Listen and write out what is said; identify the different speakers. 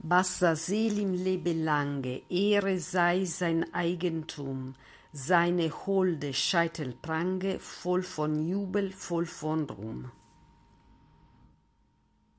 Speaker 1: Bassa Selim lebe lange, Ehre sei sein Eigentum, seine holde Scheitelprange, voll von Jubel, voll von Ruhm.